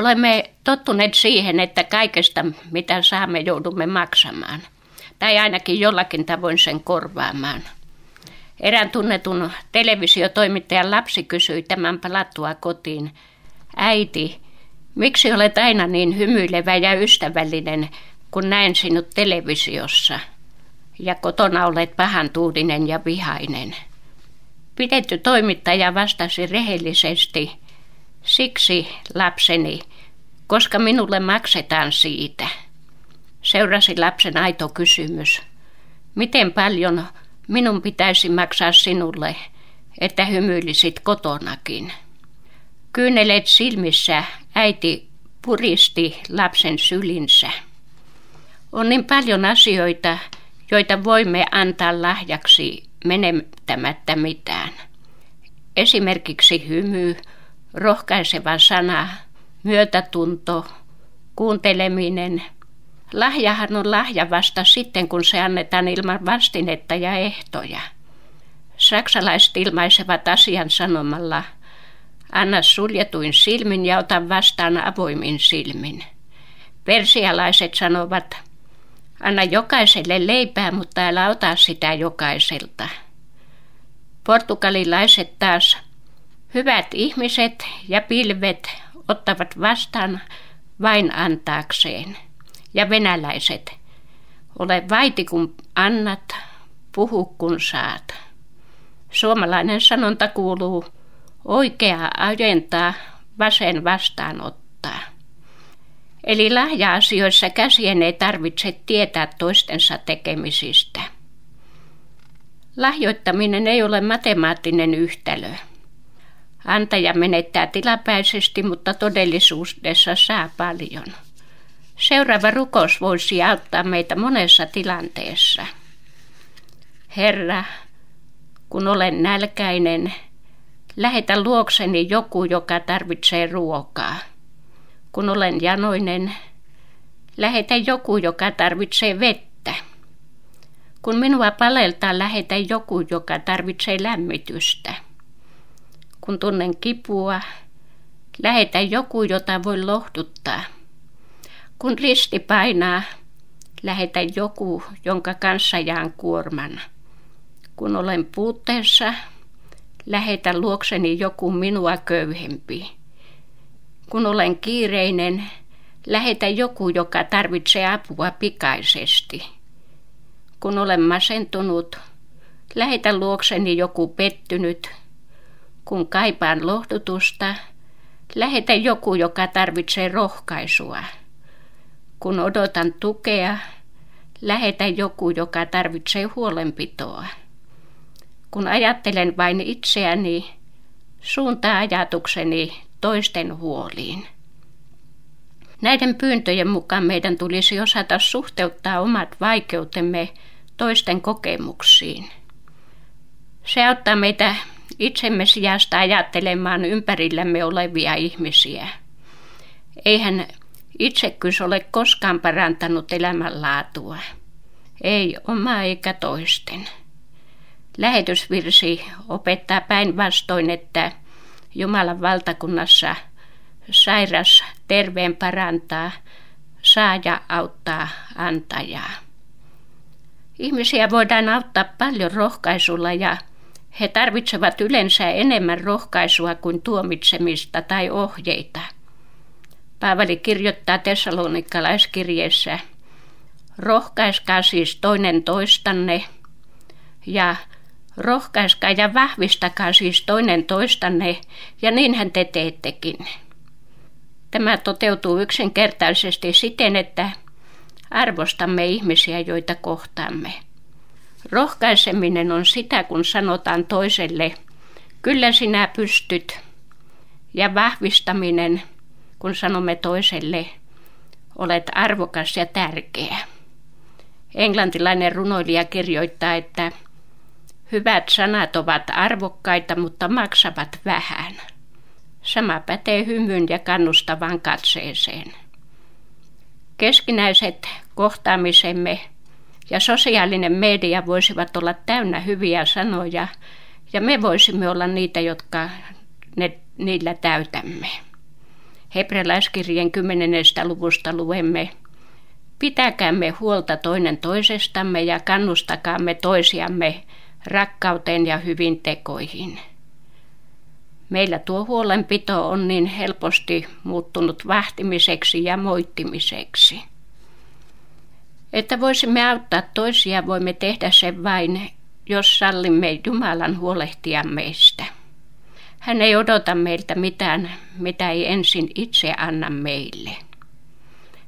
Olemme tottuneet siihen, että kaikesta mitä saamme joudumme maksamaan. Tai ainakin jollakin tavoin sen korvaamaan. Erään tunnetun televisiotoimittajan lapsi kysyi tämän palattua kotiin. Äiti, miksi olet aina niin hymyilevä ja ystävällinen, kun näen sinut televisiossa? Ja kotona olet pahan tuudinen ja vihainen. Pidetty toimittaja vastasi rehellisesti, siksi lapseni, koska minulle maksetaan siitä. Seurasi lapsen aito kysymys. Miten paljon minun pitäisi maksaa sinulle, että hymyilisit kotonakin? Kyynelet silmissä äiti puristi lapsen sylinsä. On niin paljon asioita, joita voimme antaa lahjaksi menettämättä mitään. Esimerkiksi hymy, rohkaiseva sana, myötätunto, kuunteleminen. Lahjahan on lahja vasta sitten, kun se annetaan ilman vastinetta ja ehtoja. Saksalaiset ilmaisevat asian sanomalla, anna suljetuin silmin ja ota vastaan avoimin silmin. Persialaiset sanovat, anna jokaiselle leipää, mutta älä ota sitä jokaiselta. Portugalilaiset taas, hyvät ihmiset ja pilvet ottavat vastaan vain antaakseen. Ja venäläiset, ole vaiti kun annat, puhu kun saat. Suomalainen sanonta kuuluu, oikea ajentaa, vasen vastaanottaa. Eli lahja-asioissa käsien ei tarvitse tietää toistensa tekemisistä. Lahjoittaminen ei ole matemaattinen yhtälö. Antaja menettää tilapäisesti, mutta todellisuudessa saa paljon. Seuraava rukous voisi auttaa meitä monessa tilanteessa. Herra, kun olen nälkäinen, lähetä luokseni joku, joka tarvitsee ruokaa. Kun olen janoinen, lähetä joku, joka tarvitsee vettä. Kun minua paleltaa, lähetä joku, joka tarvitsee lämmitystä kun tunnen kipua, lähetä joku, jota voi lohduttaa. Kun risti painaa, lähetä joku, jonka kanssa jaan kuorman. Kun olen puutteessa, lähetä luokseni joku minua köyhempi. Kun olen kiireinen, lähetä joku, joka tarvitsee apua pikaisesti. Kun olen masentunut, lähetä luokseni joku pettynyt, kun kaipaan lohdutusta, lähetä joku, joka tarvitsee rohkaisua. Kun odotan tukea, lähetä joku, joka tarvitsee huolenpitoa. Kun ajattelen vain itseäni, suuntaa ajatukseni toisten huoliin. Näiden pyyntöjen mukaan meidän tulisi osata suhteuttaa omat vaikeutemme toisten kokemuksiin. Se auttaa meitä itsemme sijasta ajattelemaan ympärillämme olevia ihmisiä. Eihän itsekkyys ole koskaan parantanut elämänlaatua. Ei oma eikä toisten. Lähetysvirsi opettaa päinvastoin, että Jumalan valtakunnassa sairas terveen parantaa, saaja auttaa antajaa. Ihmisiä voidaan auttaa paljon rohkaisulla ja he tarvitsevat yleensä enemmän rohkaisua kuin tuomitsemista tai ohjeita. Paavali kirjoittaa tessalonikalaiskirjeessä, rohkaiskaa siis toinen toistanne ja rohkaiskaa ja vahvistakaa siis toinen toistanne ja niinhän te teettekin. Tämä toteutuu yksinkertaisesti siten, että arvostamme ihmisiä, joita kohtaamme. Rohkaiseminen on sitä, kun sanotaan toiselle, kyllä sinä pystyt. Ja vahvistaminen, kun sanomme toiselle, olet arvokas ja tärkeä. Englantilainen runoilija kirjoittaa, että hyvät sanat ovat arvokkaita, mutta maksavat vähän. Sama pätee hymyn ja kannustavan katseeseen. Keskinäiset kohtaamisemme ja sosiaalinen media voisivat olla täynnä hyviä sanoja ja me voisimme olla niitä, jotka ne, niillä täytämme. Hebrealaiskirjeen 10. luvusta luemme, Pitäkäämme huolta toinen toisestamme ja kannustakaamme toisiamme rakkauteen ja hyvin tekoihin. Meillä tuo huolenpito on niin helposti muuttunut vahtimiseksi ja moittimiseksi. Että voisimme auttaa toisia, voimme tehdä sen vain, jos sallimme Jumalan huolehtia meistä. Hän ei odota meiltä mitään, mitä ei ensin itse anna meille.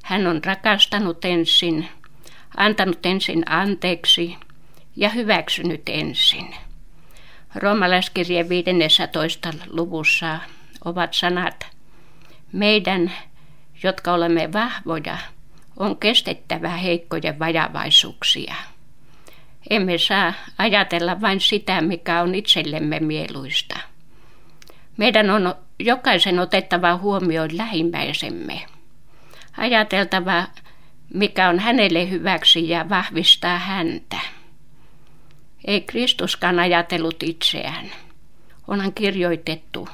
Hän on rakastanut ensin, antanut ensin anteeksi ja hyväksynyt ensin. Roomalaiskirjeen 15. luvussa ovat sanat, meidän, jotka olemme vahvoja, on kestettävä heikkojen vajavaisuuksia. Emme saa ajatella vain sitä, mikä on itsellemme mieluista. Meidän on jokaisen otettava huomioon lähimmäisemme. Ajateltava, mikä on hänelle hyväksi ja vahvistaa häntä. Ei Kristuskaan ajatellut itseään. Onhan kirjoitettu,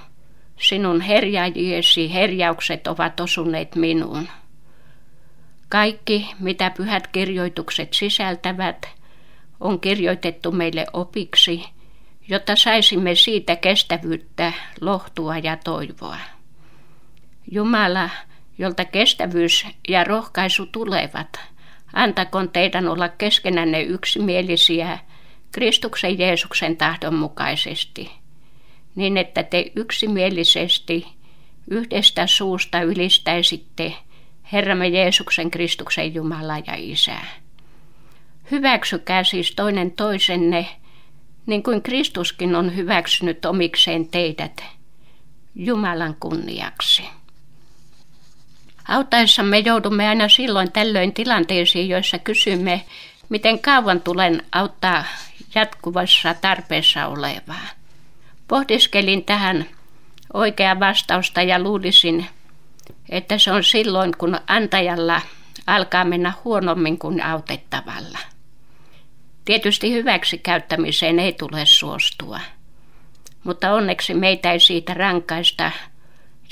sinun herjaajiesi herjaukset ovat osuneet minuun. Kaikki, mitä pyhät kirjoitukset sisältävät, on kirjoitettu meille opiksi, jotta saisimme siitä kestävyyttä, lohtua ja toivoa. Jumala, jolta kestävyys ja rohkaisu tulevat, antakoon teidän olla keskenänne yksimielisiä Kristuksen Jeesuksen tahdon mukaisesti, niin että te yksimielisesti yhdestä suusta ylistäisitte Herramme Jeesuksen Kristuksen Jumala ja Isä. Hyväksykää siis toinen toisenne, niin kuin Kristuskin on hyväksynyt omikseen teidät, Jumalan kunniaksi. Autaessamme joudumme aina silloin tällöin tilanteisiin, joissa kysymme, miten kauan tulen auttaa jatkuvassa tarpeessa olevaa. Pohdiskelin tähän oikea vastausta ja luulisin, että se on silloin, kun antajalla alkaa mennä huonommin kuin autettavalla. Tietysti hyväksi käyttämiseen ei tule suostua, mutta onneksi meitä ei siitä rankaista,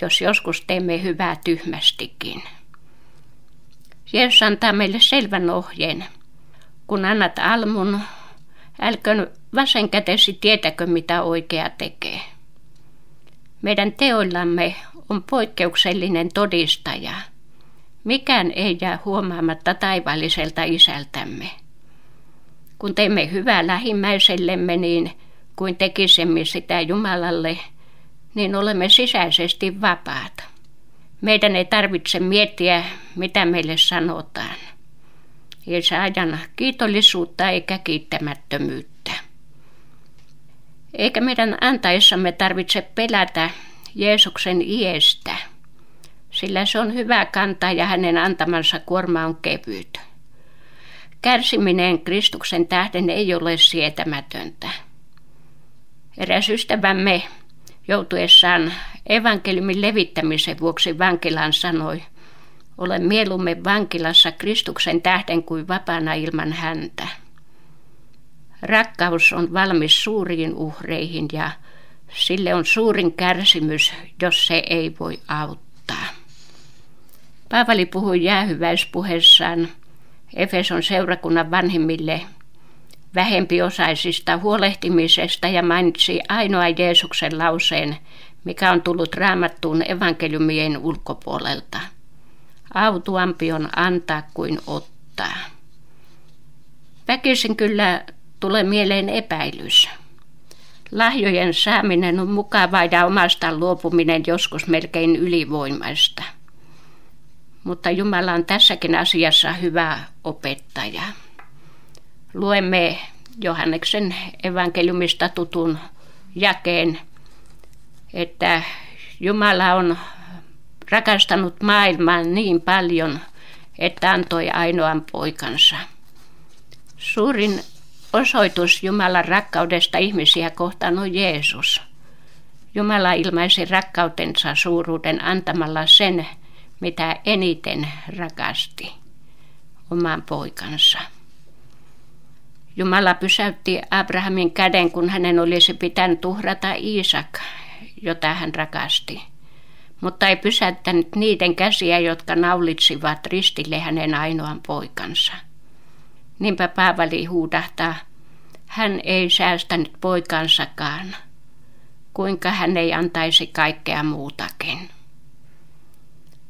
jos joskus teemme hyvää tyhmästikin. Jeesus antaa meille selvän ohjeen. Kun annat almun, älköön vasenkätesi tietäkö mitä oikea tekee. Meidän teoillamme on poikkeuksellinen todistaja. Mikään ei jää huomaamatta taivaalliselta isältämme. Kun teemme hyvää lähimmäisellemme niin kuin tekisimme sitä Jumalalle, niin olemme sisäisesti vapaata. Meidän ei tarvitse miettiä, mitä meille sanotaan. Ei se ajan kiitollisuutta eikä kiittämättömyyttä. Eikä meidän antaessamme tarvitse pelätä Jeesuksen iestä, sillä se on hyvä kantaa ja hänen antamansa kuorma on kevyt. Kärsiminen Kristuksen tähden ei ole sietämätöntä. Eräs ystävämme joutuessaan evankeliumin levittämisen vuoksi vankilaan sanoi, olen mieluummin vankilassa Kristuksen tähden kuin vapaana ilman häntä. Rakkaus on valmis suuriin uhreihin ja sille on suurin kärsimys, jos se ei voi auttaa. Paavali puhui jäähyväispuheessaan Efeson seurakunnan vanhimmille vähempiosaisista huolehtimisesta ja mainitsi ainoa Jeesuksen lauseen, mikä on tullut raamattuun evankeliumien ulkopuolelta. Autuampi on antaa kuin ottaa. Väkisin kyllä tulee mieleen epäilys. Lahjojen saaminen on mukavaa ja omasta luopuminen joskus melkein ylivoimaista. Mutta Jumala on tässäkin asiassa hyvä opettaja. Luemme Johanneksen evankeliumista tutun jakeen, että Jumala on rakastanut maailman niin paljon, että antoi ainoan poikansa. Suurin osoitus Jumalan rakkaudesta ihmisiä kohtaan on Jeesus. Jumala ilmaisi rakkautensa suuruuden antamalla sen, mitä eniten rakasti, oman poikansa. Jumala pysäytti Abrahamin käden, kun hänen olisi pitänyt tuhrata Iisak, jota hän rakasti. mutta ei pysäyttänyt niiden käsiä, jotka naulitsivat ristille hänen ainoan poikansa. Niinpä Paavali huudahtaa, hän ei säästänyt poikansakaan, kuinka hän ei antaisi kaikkea muutakin.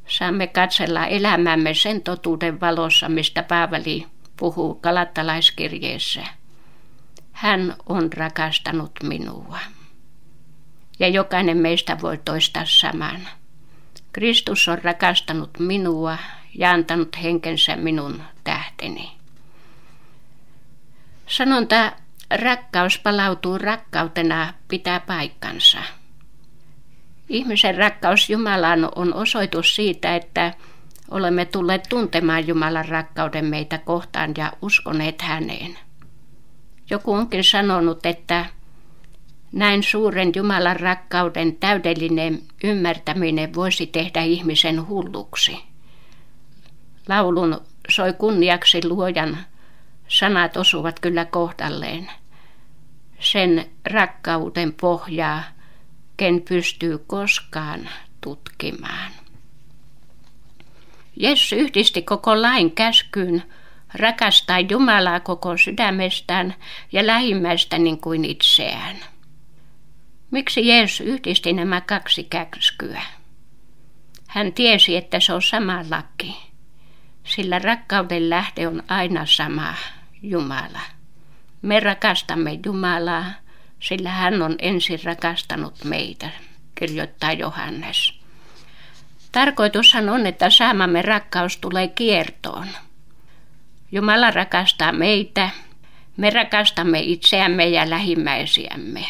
Saamme katsella elämämme sen totuuden valossa, mistä Paavali puhuu kalattalaiskirjeessä. Hän on rakastanut minua. Ja jokainen meistä voi toistaa saman. Kristus on rakastanut minua ja antanut henkensä minun tähteni. Sanonta rakkaus palautuu rakkautena pitää paikkansa. Ihmisen rakkaus Jumalaan on osoitus siitä, että olemme tulleet tuntemaan Jumalan rakkauden meitä kohtaan ja uskoneet häneen. Joku onkin sanonut, että näin suuren Jumalan rakkauden täydellinen ymmärtäminen voisi tehdä ihmisen hulluksi. Laulun soi kunniaksi luojan sanat osuvat kyllä kohdalleen. Sen rakkauden pohjaa, ken pystyy koskaan tutkimaan. Jeesus yhdisti koko lain käskyyn rakastaa Jumalaa koko sydämestään ja lähimmäistä niin kuin itseään. Miksi Jeesus yhdisti nämä kaksi käskyä? Hän tiesi, että se on sama laki, sillä rakkauden lähde on aina sama, Jumala. Me rakastamme Jumalaa, sillä hän on ensin rakastanut meitä, kirjoittaa Johannes. Tarkoitushan on, että saamamme rakkaus tulee kiertoon. Jumala rakastaa meitä, me rakastamme itseämme ja lähimmäisiämme.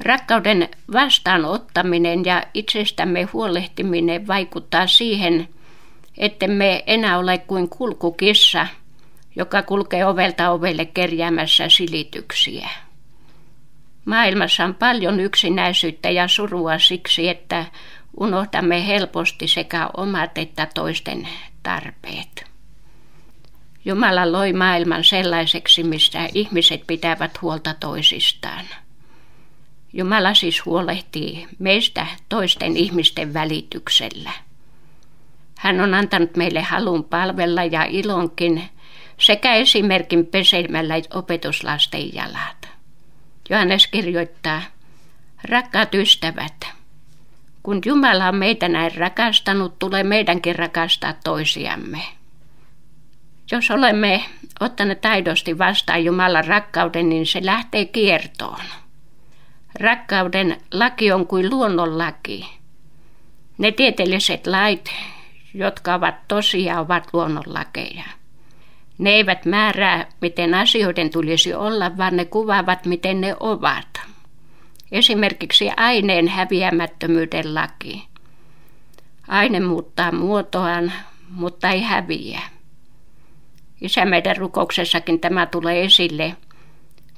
Rakkauden vastaanottaminen ja itsestämme huolehtiminen vaikuttaa siihen, että me enää ole kuin kulkukissa, joka kulkee ovelta ovelle kerjäämässä silityksiä. Maailmassa on paljon yksinäisyyttä ja surua siksi, että unohtamme helposti sekä omat että toisten tarpeet. Jumala loi maailman sellaiseksi, missä ihmiset pitävät huolta toisistaan. Jumala siis huolehtii meistä toisten ihmisten välityksellä. Hän on antanut meille halun palvella ja ilonkin sekä esimerkin pesemällä opetuslasten jalat. Johannes kirjoittaa, rakkaat ystävät, kun Jumala on meitä näin rakastanut, tulee meidänkin rakastaa toisiamme. Jos olemme ottaneet aidosti vastaan Jumalan rakkauden, niin se lähtee kiertoon. Rakkauden laki on kuin luonnonlaki. Ne tieteelliset lait, jotka ovat tosia, ovat luonnonlakeja. Ne eivät määrää, miten asioiden tulisi olla, vaan ne kuvaavat, miten ne ovat. Esimerkiksi aineen häviämättömyyden laki. Aine muuttaa muotoaan, mutta ei häviä. Isä meidän rukouksessakin tämä tulee esille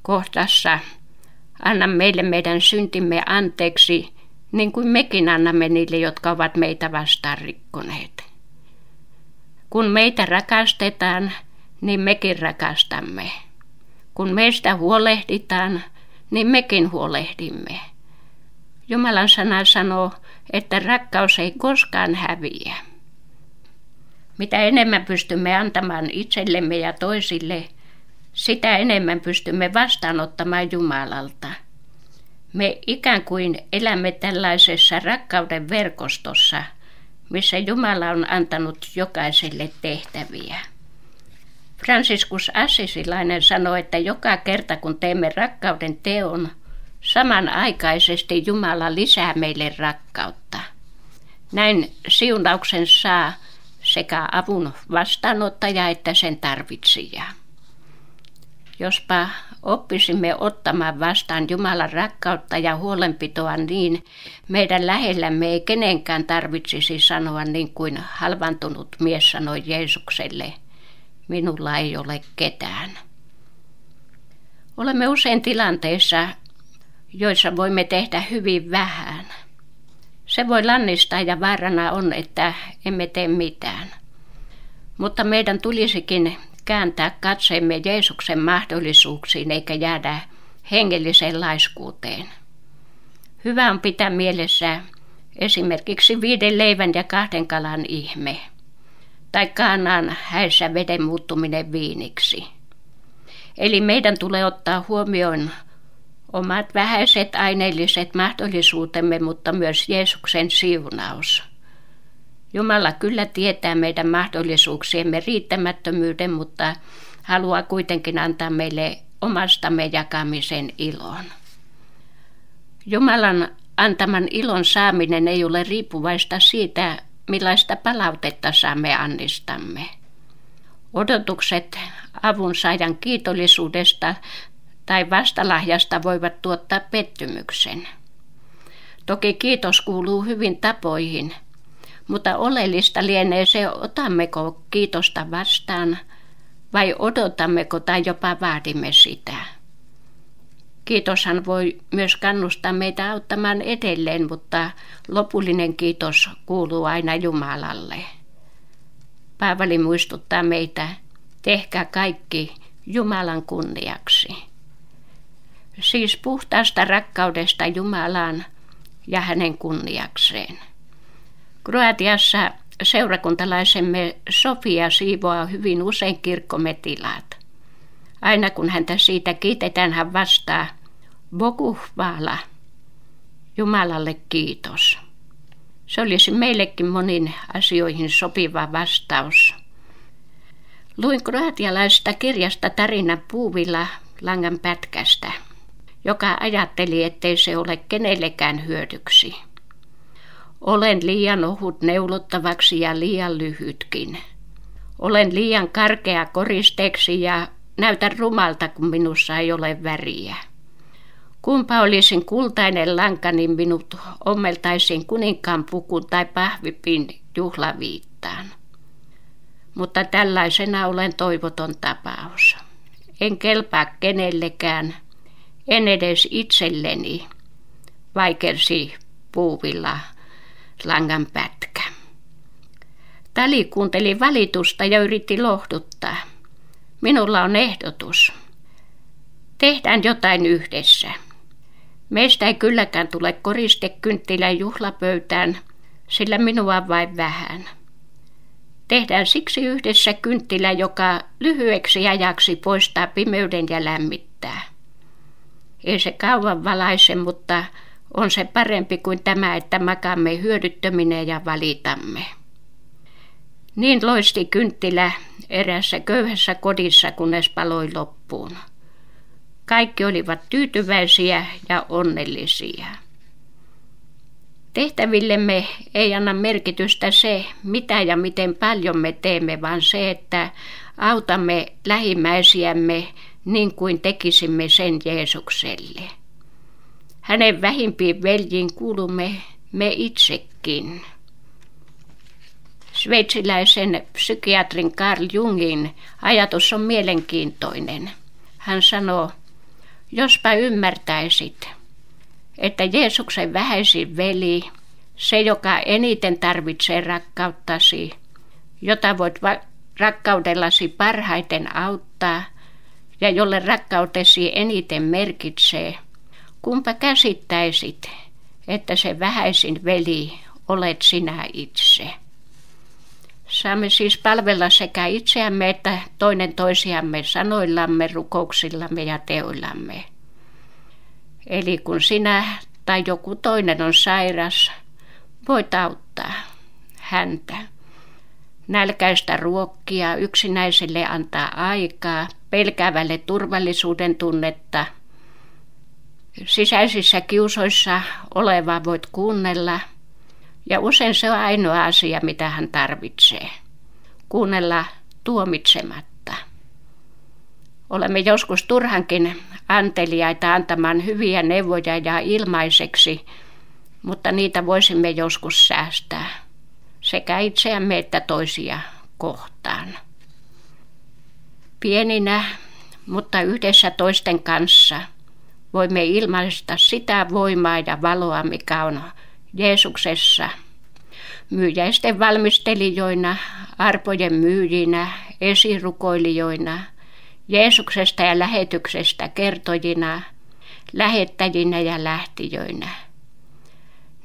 kohtassa. Anna meille meidän syntimme anteeksi, niin kuin mekin annamme niille, jotka ovat meitä vastaan rikkoneet. Kun meitä rakastetaan, niin mekin rakastamme. Kun meistä huolehditaan, niin mekin huolehdimme. Jumalan sana sanoo, että rakkaus ei koskaan häviä. Mitä enemmän pystymme antamaan itsellemme ja toisille, sitä enemmän pystymme vastaanottamaan Jumalalta. Me ikään kuin elämme tällaisessa rakkauden verkostossa, missä Jumala on antanut jokaiselle tehtäviä. Franciscus Assisilainen sanoi, että joka kerta kun teemme rakkauden teon, samanaikaisesti Jumala lisää meille rakkautta. Näin siunauksen saa sekä avun vastaanottaja että sen tarvitsija. Jospa oppisimme ottamaan vastaan Jumalan rakkautta ja huolenpitoa niin, meidän lähellämme ei kenenkään tarvitsisi sanoa niin kuin halvantunut mies sanoi Jeesukselle – minulla ei ole ketään. Olemme usein tilanteissa, joissa voimme tehdä hyvin vähän. Se voi lannistaa ja vaarana on, että emme tee mitään. Mutta meidän tulisikin kääntää katseemme Jeesuksen mahdollisuuksiin eikä jäädä hengelliseen laiskuuteen. Hyvä on pitää mielessä, Esimerkiksi viiden leivän ja kahden kalan ihme. Tai kaanaan häissä veden muuttuminen viiniksi. Eli meidän tulee ottaa huomioon omat vähäiset aineelliset mahdollisuutemme, mutta myös Jeesuksen siunaus. Jumala kyllä tietää meidän mahdollisuuksiemme riittämättömyyden, mutta haluaa kuitenkin antaa meille omastamme jakamisen ilon. Jumalan antaman ilon saaminen ei ole riippuvaista siitä, millaista palautetta saamme annistamme. Odotukset avunsaajan kiitollisuudesta tai vastalahjasta voivat tuottaa pettymyksen. Toki kiitos kuuluu hyvin tapoihin, mutta oleellista lienee se, otammeko kiitosta vastaan vai odotammeko tai jopa vaadimme sitä. Kiitoshan voi myös kannustaa meitä auttamaan edelleen, mutta lopullinen kiitos kuuluu aina Jumalalle. Paavali muistuttaa meitä, tehkää kaikki Jumalan kunniaksi. Siis puhtaasta rakkaudesta Jumalaan ja hänen kunniakseen. Kroatiassa seurakuntalaisemme Sofia siivoaa hyvin usein kirkkomme tilat. Aina kun häntä siitä kiitetään, hän vastaa, Bogu vaala, Jumalalle kiitos. Se olisi meillekin monin asioihin sopiva vastaus. Luin kroatialaisesta kirjasta tarina puuvilla langan pätkästä, joka ajatteli, ettei se ole kenellekään hyödyksi. Olen liian ohut neulottavaksi ja liian lyhytkin. Olen liian karkea koristeeksi ja näytän rumalta, kun minussa ei ole väriä. Kumpa olisin kultainen lanka, niin minut ommeltaisin kuninkaan pukun tai pahvipin juhlaviittaan. Mutta tällaisena olen toivoton tapaus. En kelpaa kenellekään, en edes itselleni, vaikersi puuvilla langan pätkä. Tali kuunteli valitusta ja yritti lohduttaa. Minulla on ehdotus. Tehdään jotain yhdessä. Meistä ei kylläkään tule koristekynttilä juhlapöytään, sillä minua vain vähän. Tehdään siksi yhdessä kynttilä, joka lyhyeksi ajaksi poistaa pimeyden ja lämmittää. Ei se kauan valaise, mutta on se parempi kuin tämä, että makaamme hyödyttöminen ja valitamme. Niin loisti kynttilä erässä köyhässä kodissa, kunnes paloi loppuun. Kaikki olivat tyytyväisiä ja onnellisia. Tehtävillemme ei anna merkitystä se, mitä ja miten paljon me teemme, vaan se, että autamme lähimmäisiämme niin kuin tekisimme sen Jeesukselle. Hänen vähimpiin veljiin kuulumme me itsekin. Sveitsiläisen psykiatrin Carl Jungin ajatus on mielenkiintoinen. Hän sanoo, jospa ymmärtäisit, että Jeesuksen vähäisin veli, se joka eniten tarvitsee rakkauttasi, jota voit va- rakkaudellasi parhaiten auttaa ja jolle rakkautesi eniten merkitsee, kumpa käsittäisit, että se vähäisin veli olet sinä itse. Saamme siis palvella sekä itseämme että toinen toisiamme sanoillamme, rukouksillamme ja teoillamme. Eli kun sinä tai joku toinen on sairas, voit auttaa häntä. Nälkäistä ruokkia, yksinäiselle antaa aikaa, pelkäävälle turvallisuuden tunnetta. Sisäisissä kiusoissa olevaa voit kuunnella – ja usein se on ainoa asia, mitä hän tarvitsee. Kuunnella tuomitsematta. Olemme joskus turhankin anteliaita antamaan hyviä neuvoja ja ilmaiseksi, mutta niitä voisimme joskus säästää sekä itseämme että toisia kohtaan. Pieninä, mutta yhdessä toisten kanssa voimme ilmaista sitä voimaa ja valoa, mikä on Jeesuksessa myyjäisten valmistelijoina, arpojen myyjinä, esirukoilijoina, Jeesuksesta ja lähetyksestä kertojina, lähettäjinä ja lähtijöinä.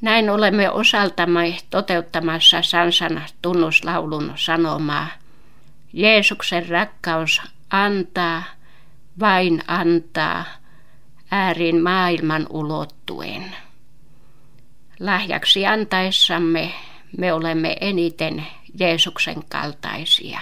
Näin olemme osaltamme toteuttamassa Sansan tunnuslaulun sanomaa. Jeesuksen rakkaus antaa, vain antaa, äärin maailman ulottuen. Lahjaksi antaessamme me olemme eniten Jeesuksen kaltaisia.